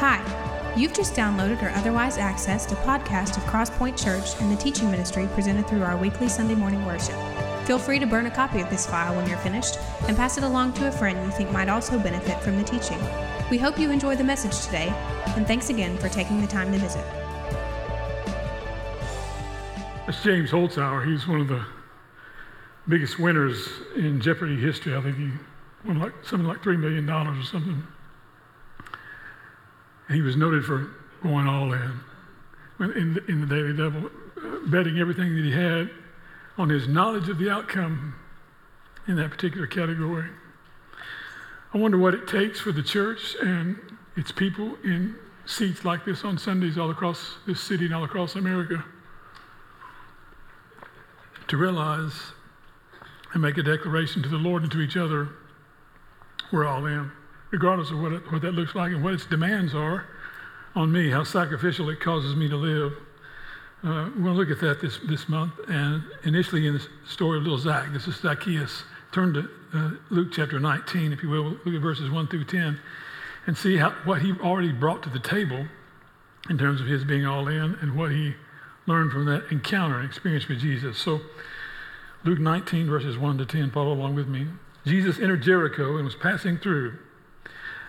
Hi, you've just downloaded or otherwise accessed a podcast of Crosspoint Church and the teaching ministry presented through our weekly Sunday morning worship. Feel free to burn a copy of this file when you're finished and pass it along to a friend you think might also benefit from the teaching. We hope you enjoy the message today, and thanks again for taking the time to visit. That's James Holzhauer. He's one of the biggest winners in Jeopardy history. I think he won like something like $3 million or something. And he was noted for going all in in the, in the Daily Double, uh, betting everything that he had on his knowledge of the outcome in that particular category. I wonder what it takes for the church and its people in seats like this on Sundays all across this city and all across America to realize and make a declaration to the Lord and to each other we're all in regardless of what, it, what that looks like and what its demands are on me, how sacrificial it causes me to live. Uh, we're going to look at that this, this month. And initially in the story of little Zach, this is Zacchaeus. Turn to uh, Luke chapter 19, if you will. Look at verses 1 through 10 and see how, what he already brought to the table in terms of his being all in and what he learned from that encounter and experience with Jesus. So, Luke 19, verses 1 to 10, follow along with me. Jesus entered Jericho and was passing through.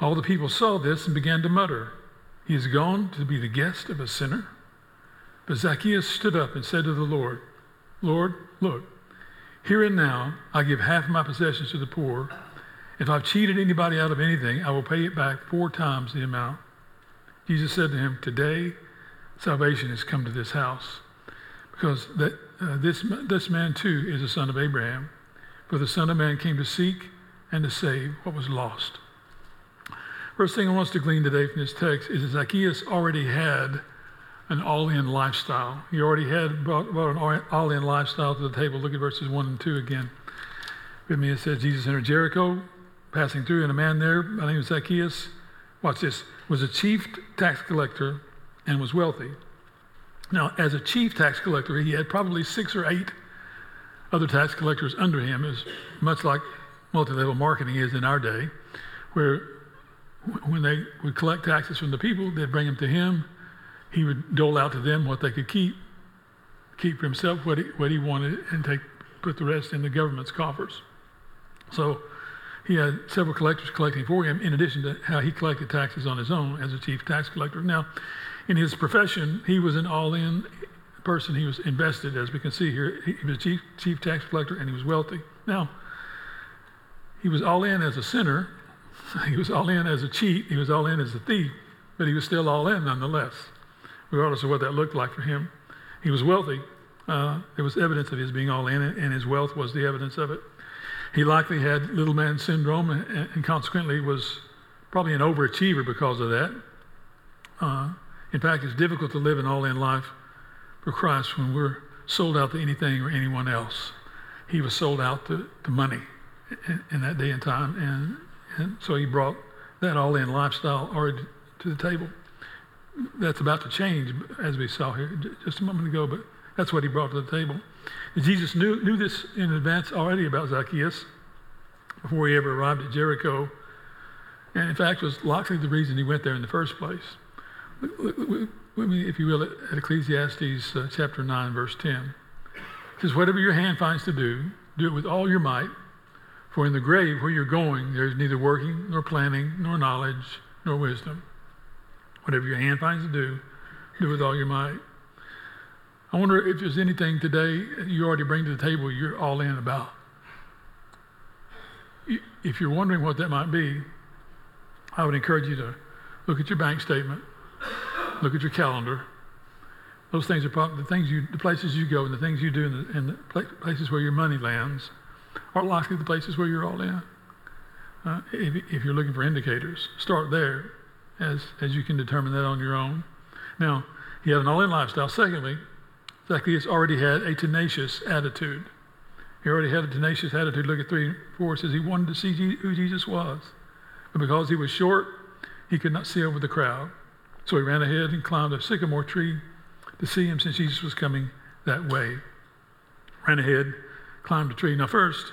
All the people saw this and began to mutter, He is gone to be the guest of a sinner. But Zacchaeus stood up and said to the Lord, Lord, look, here and now I give half my possessions to the poor. If I've cheated anybody out of anything, I will pay it back four times the amount. Jesus said to him, Today salvation has come to this house, because that, uh, this, this man too is a son of Abraham. For the Son of Man came to seek and to save what was lost. First thing I want us to glean today from this text is that Zacchaeus already had an all-in lifestyle. He already had brought, brought an all-in lifestyle to the table. Look at verses 1 and 2 again. With me it says, Jesus entered Jericho, passing through, and a man there the name of Zacchaeus, watch this, was a chief tax collector and was wealthy. Now, as a chief tax collector, he had probably six or eight other tax collectors under him, is much like multi-level marketing is in our day, where when they would collect taxes from the people, they'd bring them to him. He would dole out to them what they could keep, keep for himself what he, what he wanted, and take put the rest in the government's coffers. So he had several collectors collecting for him, in addition to how he collected taxes on his own as a chief tax collector. Now, in his profession, he was an all-in person. He was invested, as we can see here. He was chief chief tax collector, and he was wealthy. Now, he was all in as a sinner, he was all in as a cheat. He was all in as a thief, but he was still all in nonetheless, regardless of what that looked like for him. He was wealthy. Uh, there was evidence of his being all in, and his wealth was the evidence of it. He likely had little man syndrome, and, and consequently was probably an overachiever because of that. Uh, in fact, it's difficult to live an all in life for Christ when we're sold out to anything or anyone else. He was sold out to, to money in, in that day and time, and and so he brought that all in lifestyle already to the table. That's about to change, as we saw here just a moment ago, but that's what he brought to the table. And Jesus knew, knew this in advance already about Zacchaeus before he ever arrived at Jericho. And in fact, was likely the reason he went there in the first place. If you will, at Ecclesiastes uh, chapter 9, verse 10. It says, Whatever your hand finds to do, do it with all your might for in the grave where you're going, there is neither working, nor planning, nor knowledge, nor wisdom. Whatever your hand finds to do, do with all your might. I wonder if there's anything today you already bring to the table you're all in about. If you're wondering what that might be, I would encourage you to look at your bank statement, look at your calendar. Those things are probably the things you, the places you go, and the things you do, and the, and the places where your money lands are likely the places where you're all in. Uh, if, if, you're looking for indicators, start there as, as you can determine that on your own. Now, he had an all in lifestyle. Secondly, Zacchaeus already had a tenacious attitude. He already had a tenacious attitude. Look at 3 4. It says he wanted to see who Jesus was. But because he was short, he could not see over the crowd. So he ran ahead and climbed a sycamore tree to see him since Jesus was coming that way. Ran ahead, climbed a tree. Now, first,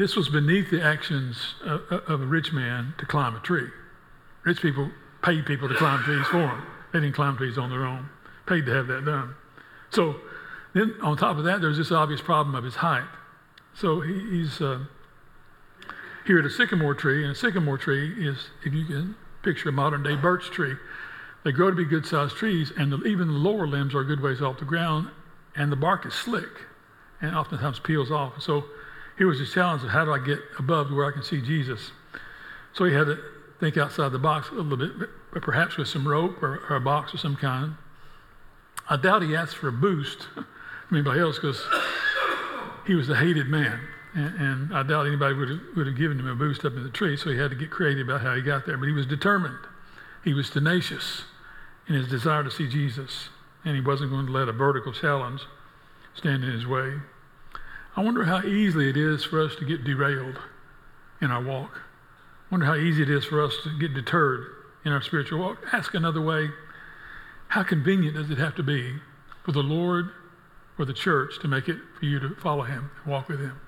this was beneath the actions of, of a rich man to climb a tree. Rich people paid people to climb trees for them. They didn't climb trees on their own, paid to have that done. So then on top of that, there's this obvious problem of his height. So he, he's uh, here at a sycamore tree, and a sycamore tree is, if you can picture a modern day birch tree, they grow to be good sized trees, and the, even the lower limbs are a good ways off the ground, and the bark is slick and oftentimes peels off. So here was his challenge of how do I get above to where I can see Jesus? So he had to think outside the box a little bit, but perhaps with some rope or, or a box of some kind. I doubt he asked for a boost from anybody else because he was a hated man. And, and, I doubt anybody would have, would have given him a boost up in the tree, so he had to get creative about how he got there. But he was determined, he was tenacious in his desire to see Jesus, and he wasn't going to let a vertical challenge stand in his way. I wonder how easily it is for us to get derailed in our walk. I wonder how easy it is for us to get deterred in our spiritual walk. Ask another way how convenient does it have to be for the Lord or the church to make it for you to follow Him and walk with Him?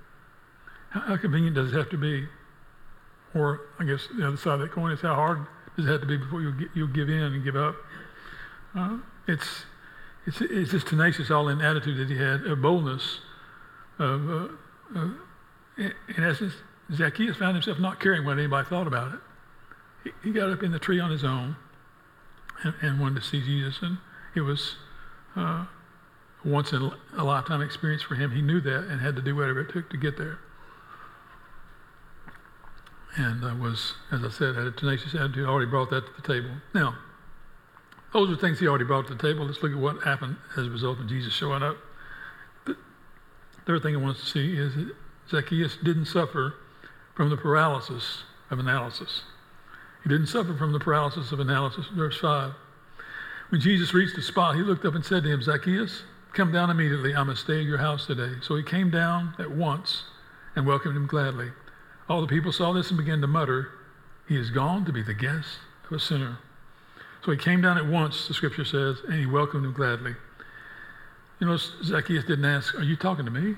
How, how convenient does it have to be? Or I guess the other side of that coin is how hard does it have to be before you'll, you'll give in and give up? Uh, it's, it's, it's this tenacious, all in attitude that he had, a boldness uh, uh, in essence, Zacchaeus found himself not caring what anybody thought about it. He, he got up in the tree on his own and, and wanted to see Jesus. And it was uh, once in a lifetime experience for him. He knew that and had to do whatever it took to get there. And uh, was, as I said, had a tenacious attitude. I already brought that to the table. Now, those are things he already brought to the table. Let's look at what happened as a result of Jesus showing up. Third thing I want to see is that Zacchaeus didn't suffer from the paralysis of analysis. He didn't suffer from the paralysis of analysis. Verse 5. When Jesus reached the spot, he looked up and said to him, Zacchaeus, come down immediately. I must stay at your house today. So he came down at once and welcomed him gladly. All the people saw this and began to mutter, He is gone to be the guest of a sinner. So he came down at once, the scripture says, and he welcomed him gladly. You know, Zacchaeus didn't ask, Are you talking to me?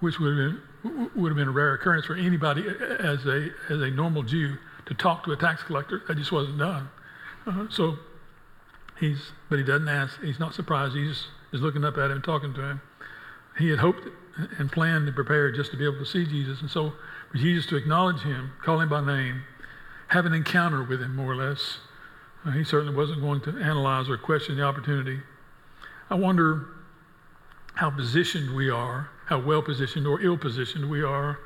Which would have been, would have been a rare occurrence for anybody as a, as a normal Jew to talk to a tax collector. That just wasn't done. Uh, so he's, but he doesn't ask. He's not surprised. He just is looking up at him, talking to him. He had hoped and planned and prepared just to be able to see Jesus. And so for Jesus to acknowledge him, call him by name, have an encounter with him, more or less, uh, he certainly wasn't going to analyze or question the opportunity. I wonder how positioned we are, how well positioned or ill positioned we are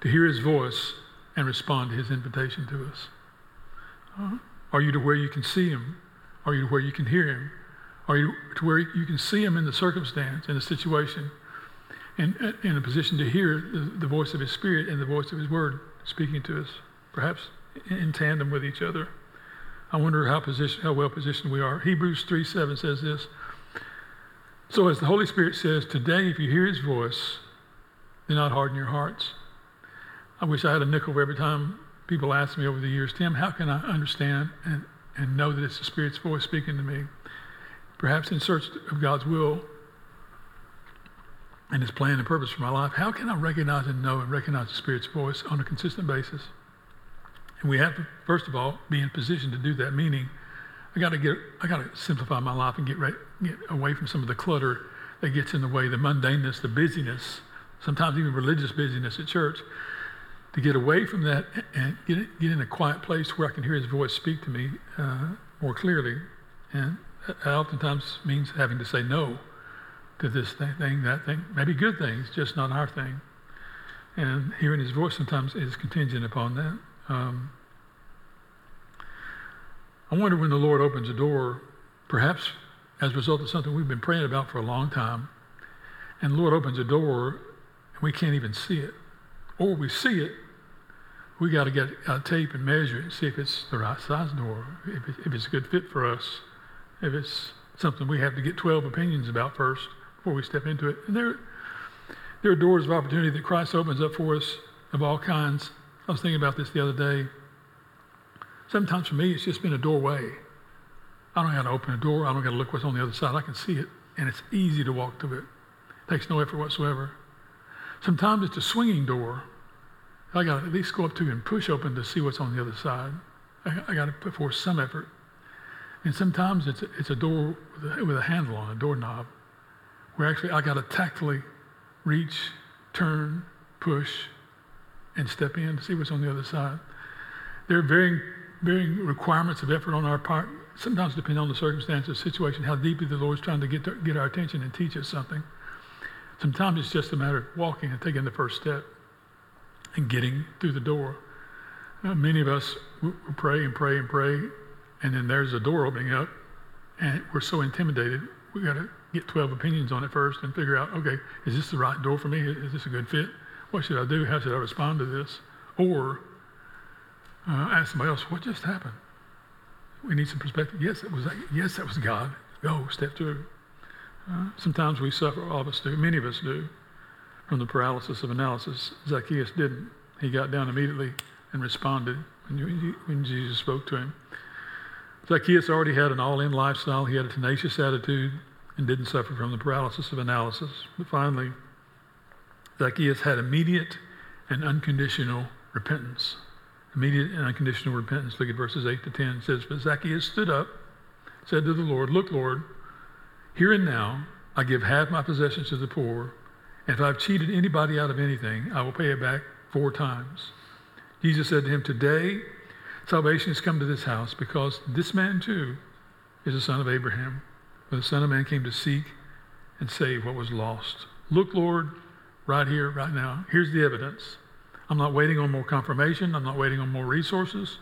to hear his voice and respond to his invitation to us. Uh, are you to where you can see him? Are you to where you can hear him? Are you to where you can see him in the circumstance, in the situation, and in a position to hear the, the voice of his spirit and the voice of his word speaking to us, perhaps in tandem with each other? I wonder how, position, how well positioned we are. Hebrews 3 7 says this. So, as the Holy Spirit says, today, if you hear his voice, do not harden your hearts. I wish I had a nickel for every time people ask me over the years, Tim, how can I understand and, and know that it's the Spirit's voice speaking to me? Perhaps in search of God's will and his plan and purpose for my life, how can I recognize and know and recognize the Spirit's voice on a consistent basis? And we have to, first of all, be in position to do that, meaning I got to get, I got to simplify my life and get, right, get away from some of the clutter that gets in the way, the mundaneness, the busyness, sometimes even religious busyness at church, to get away from that and get, get in a quiet place where I can hear his voice speak to me uh, more clearly. And that oftentimes means having to say no to this thing, that thing, maybe good things, just not our thing. And hearing his voice sometimes is contingent upon that. Um, I wonder when the Lord opens a door, perhaps as a result of something we've been praying about for a long time, and the Lord opens a door and we can't even see it. Or we see it, we got to get a tape and measure it and see if it's the right size door, if, it, if it's a good fit for us, if it's something we have to get 12 opinions about first before we step into it. And there, there are doors of opportunity that Christ opens up for us of all kinds. I was thinking about this the other day. Sometimes for me, it's just been a doorway. I don't have to open a door. I don't got to look what's on the other side. I can see it, and it's easy to walk through it. it takes no effort whatsoever. Sometimes it's a swinging door. I got to at least go up to and push open to see what's on the other side. I, I got to put forth some effort. And sometimes it's a, it's a door with a, with a handle on a doorknob, where actually I got to tactfully reach, turn, push, and step in to see what's on the other side. There are varying, varying requirements of effort on our part, sometimes depending on the circumstances, situation, how deeply the Lord's trying to get, to, get our attention and teach us something. Sometimes it's just a matter of walking and taking the first step and getting through the door. Uh, many of us we pray and pray and pray, and then there's a door opening up, and we're so intimidated. We got to get 12 opinions on it first and figure out, okay, is this the right door for me? Is this a good fit? What should I do? How should I respond to this? Or uh, ask somebody else, what just happened? We need some perspective. Yes, it was. Yes, that was God. Go step through. Uh, sometimes we suffer. All of us do. Many of us do from the paralysis of analysis. Zacchaeus didn't. He got down immediately and responded when, when Jesus spoke to him. Zacchaeus already had an all-in lifestyle. He had a tenacious attitude and didn't suffer from the paralysis of analysis. But finally, Zacchaeus had immediate and unconditional repentance. Immediate and unconditional repentance. Look at verses 8 to 10. It says, But Zacchaeus stood up, said to the Lord, Look, Lord, here and now I give half my possessions to the poor, and if I've cheated anybody out of anything, I will pay it back four times. Jesus said to him, Today salvation has come to this house because this man too is a son of Abraham. For the Son of Man came to seek and save what was lost. Look, Lord, right here, right now. Here's the evidence. I'm not waiting on more confirmation. I'm not waiting on more resources.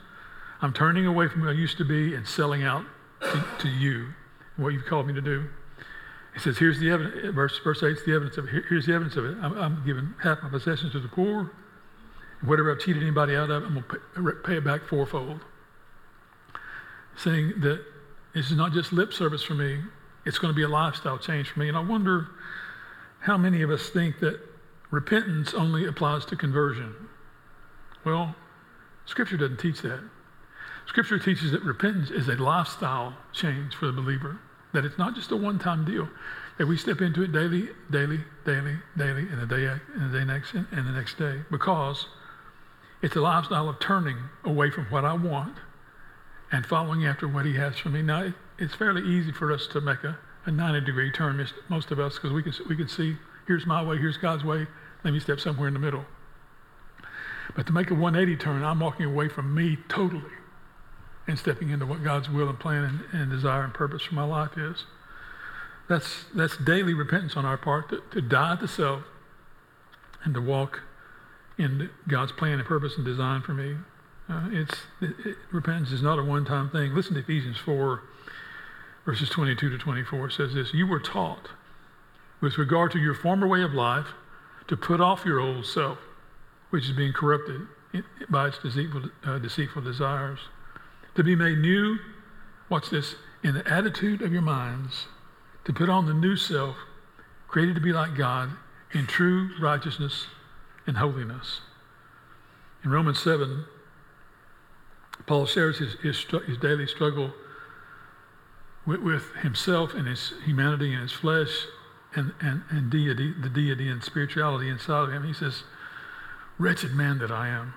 I'm turning away from who I used to be and selling out to, to you, what you've called me to do. He says, here's the evidence, verse, verse 8 is the evidence of it. here's the evidence of it. I'm, I'm, giving half my possessions to the poor. Whatever I've cheated anybody out of, I'm going to pay it back fourfold. Saying that this is not just lip service for me, it's going to be a lifestyle change for me. And I wonder how many of us think that repentance only applies to conversion. Well, Scripture doesn't teach that. Scripture teaches that repentance is a lifestyle change for the believer, that it's not just a one time deal. That we step into it daily, daily, daily, daily, and the day, and the day next, and the next day, because it's a lifestyle of turning away from what I want and following after what He has for me. Now, it's fairly easy for us to make a, a 90 degree turn, most of us, because we can, we can see here's my way, here's God's way, let me step somewhere in the middle. But to make a 180 turn, I'm walking away from me totally and stepping into what God's will and plan and, and desire and purpose for my life is. That's, that's daily repentance on our part, to, to die to self and to walk in God's plan and purpose and design for me. Uh, it's, it, it, repentance is not a one-time thing. Listen to Ephesians 4, verses 22 to 24 says this You were taught, with regard to your former way of life, to put off your old self, which is being corrupted by its deceitful, uh, deceitful desires, to be made new, watch this, in the attitude of your minds, to put on the new self, created to be like God in true righteousness and holiness. In Romans 7, Paul shares his, his, his daily struggle with, with, himself and his humanity and his flesh and, and, and deity, the deity and spirituality inside of him. He says, Wretched man that I am,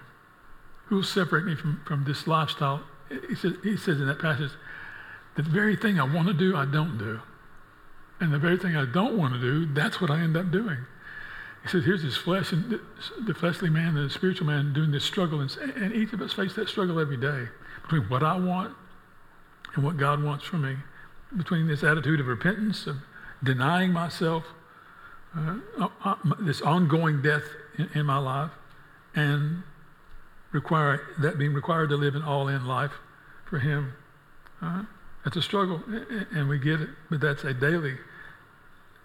who will separate me from, from this lifestyle? He says, he says in that passage, the very thing I want to do, I don't do. And the very thing I don't want to do, that's what I end up doing. He says, here's this flesh and the fleshly man and the spiritual man doing this struggle. And, and each of us face that struggle every day between what I want and what God wants from me. Between this attitude of repentance, of denying myself, uh, uh, uh this ongoing death in, in, my life, and require that being required to live an all-in life for Him. Uh, that's a struggle, and we get it, but that's a daily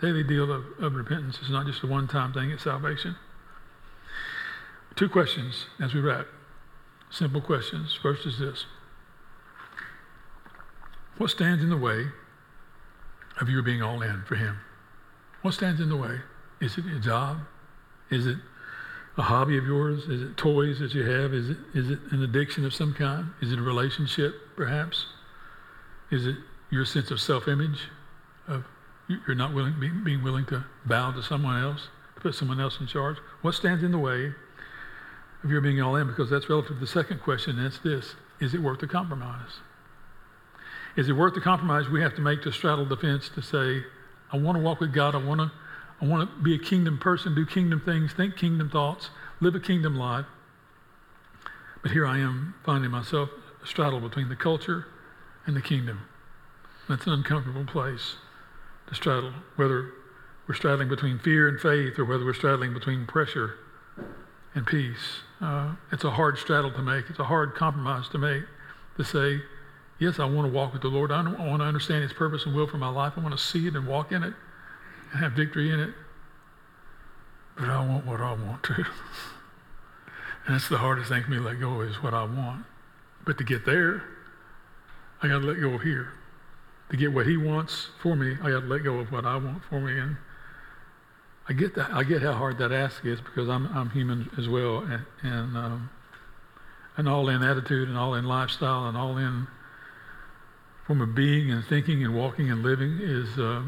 daily deal of, of repentance. It's not just a one time thing, it's salvation. Two questions as we wrap. simple questions. First is this What stands in the way of your being all in for Him? What stands in the way? Is it a job? Is it a hobby of yours? Is it toys that you have? Is it, is it an addiction of some kind? Is it a relationship, perhaps? Is it your sense of self image? Of you're not willing, being willing to bow to someone else, to put someone else in charge? What stands in the way of your being all in? Because that's relative to the second question, it's this Is it worth the compromise? Is it worth the compromise we have to make to straddle the fence to say, I want to walk with God, I want to I want to be a kingdom person, do kingdom things, think kingdom thoughts, live a kingdom life. But here I am finding myself straddled between the culture and the kingdom. That's an uncomfortable place to straddle, whether we're straddling between fear and faith or whether we're straddling between pressure and peace. Uh, it's a hard straddle to make. It's a hard compromise to make to say, yes, I want to walk with the Lord. I, I want to understand His purpose and will for my life. I want to see it and walk in it and have victory in it. But I want what I want to. and that's the hardest thing for me to let go is what I want. But to get there, I got to let go of here. To get what he wants for me, I got to let go of what I want for me. And I get that. I get how hard that ask is because I'm I'm human as well, and, and um, an all-in attitude, and all-in lifestyle, and all-in form of being and thinking and walking and living is. Uh,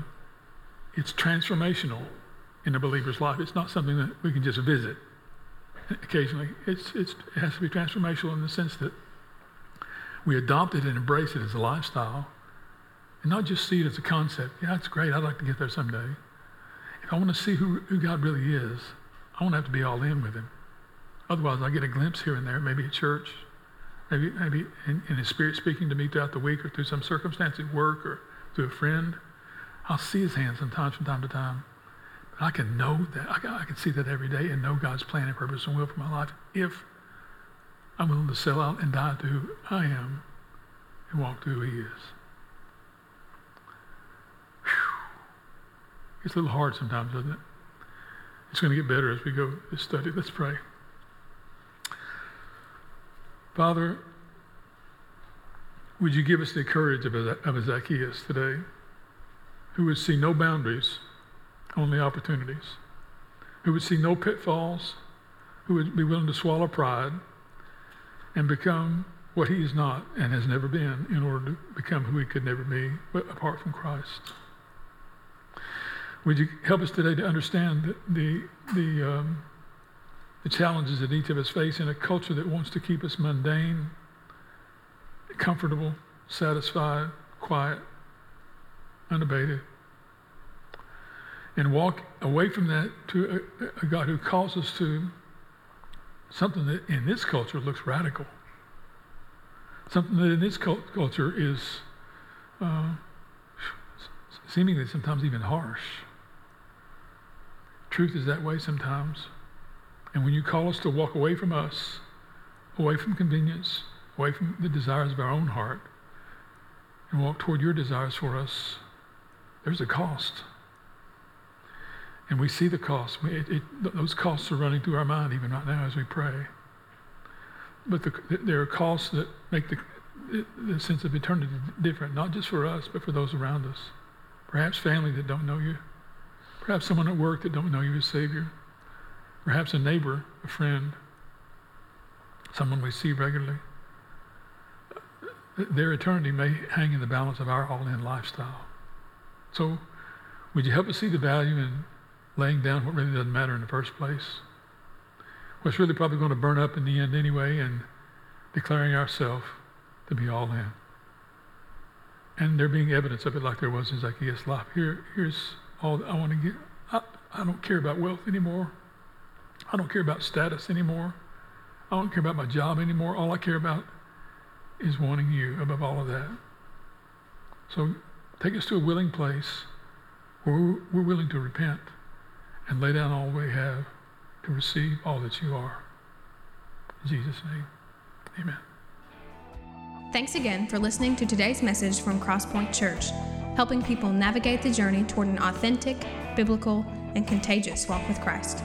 it's transformational in a believer's life. It's not something that we can just visit occasionally. It's, it's, it has to be transformational in the sense that we adopt it and embrace it as a lifestyle and not just see it as a concept. Yeah, it's great. I'd like to get there someday. If I want to see who, who God really is, I won't have to be all in with him. Otherwise, I get a glimpse here and there, maybe at church, maybe, maybe in, in his spirit speaking to me throughout the week or through some circumstance at work or through a friend. I'll see his hand sometimes from time to time. But I can know that. I can, I can see that every day and know God's plan and purpose and will for my life if I'm willing to sell out and die to who I am and walk to who he is. It's a little hard sometimes, doesn't it? It's going to get better as we go this study. Let's pray. Father, would you give us the courage of a, Zacchaeus today? who would see no boundaries, only opportunities, who would see no pitfalls, who would be willing to swallow pride and become what he is not and has never been in order to become who he could never be apart from Christ. Would you help us today to understand the, the, the, um, the challenges that each of us face in a culture that wants to keep us mundane, comfortable, satisfied, quiet, unabated. And walk away from that to a, a God who calls us to something that in this culture looks radical. Something that in this culture is uh, seemingly sometimes even harsh. Truth is that way sometimes. And when you call us to walk away from us, away from convenience, away from the desires of our own heart, and walk toward your desires for us, there's a cost. And we see the cost. It, it, those costs are running through our mind even right now as we pray. But the, there are costs that make the, the sense of eternity different, not just for us, but for those around us. Perhaps family that don't know you. Perhaps someone at work that don't know you as Savior. Perhaps a neighbor, a friend, someone we see regularly. Their eternity may hang in the balance of our all-in lifestyle. So, would you help us see the value in laying down what really doesn't matter in the first place? What's really probably going to burn up in the end anyway, and declaring ourselves to be all in. And there being evidence of it like there was in Zacchaeus' life. Here, here's all I want to get. I, I don't care about wealth anymore. I don't care about status anymore. I don't care about my job anymore. All I care about is wanting you above all of that. So Take us to a willing place where we're willing to repent and lay down all we have to receive all that you are. In Jesus' name, amen. Thanks again for listening to today's message from Crosspoint Church, helping people navigate the journey toward an authentic, biblical, and contagious walk with Christ.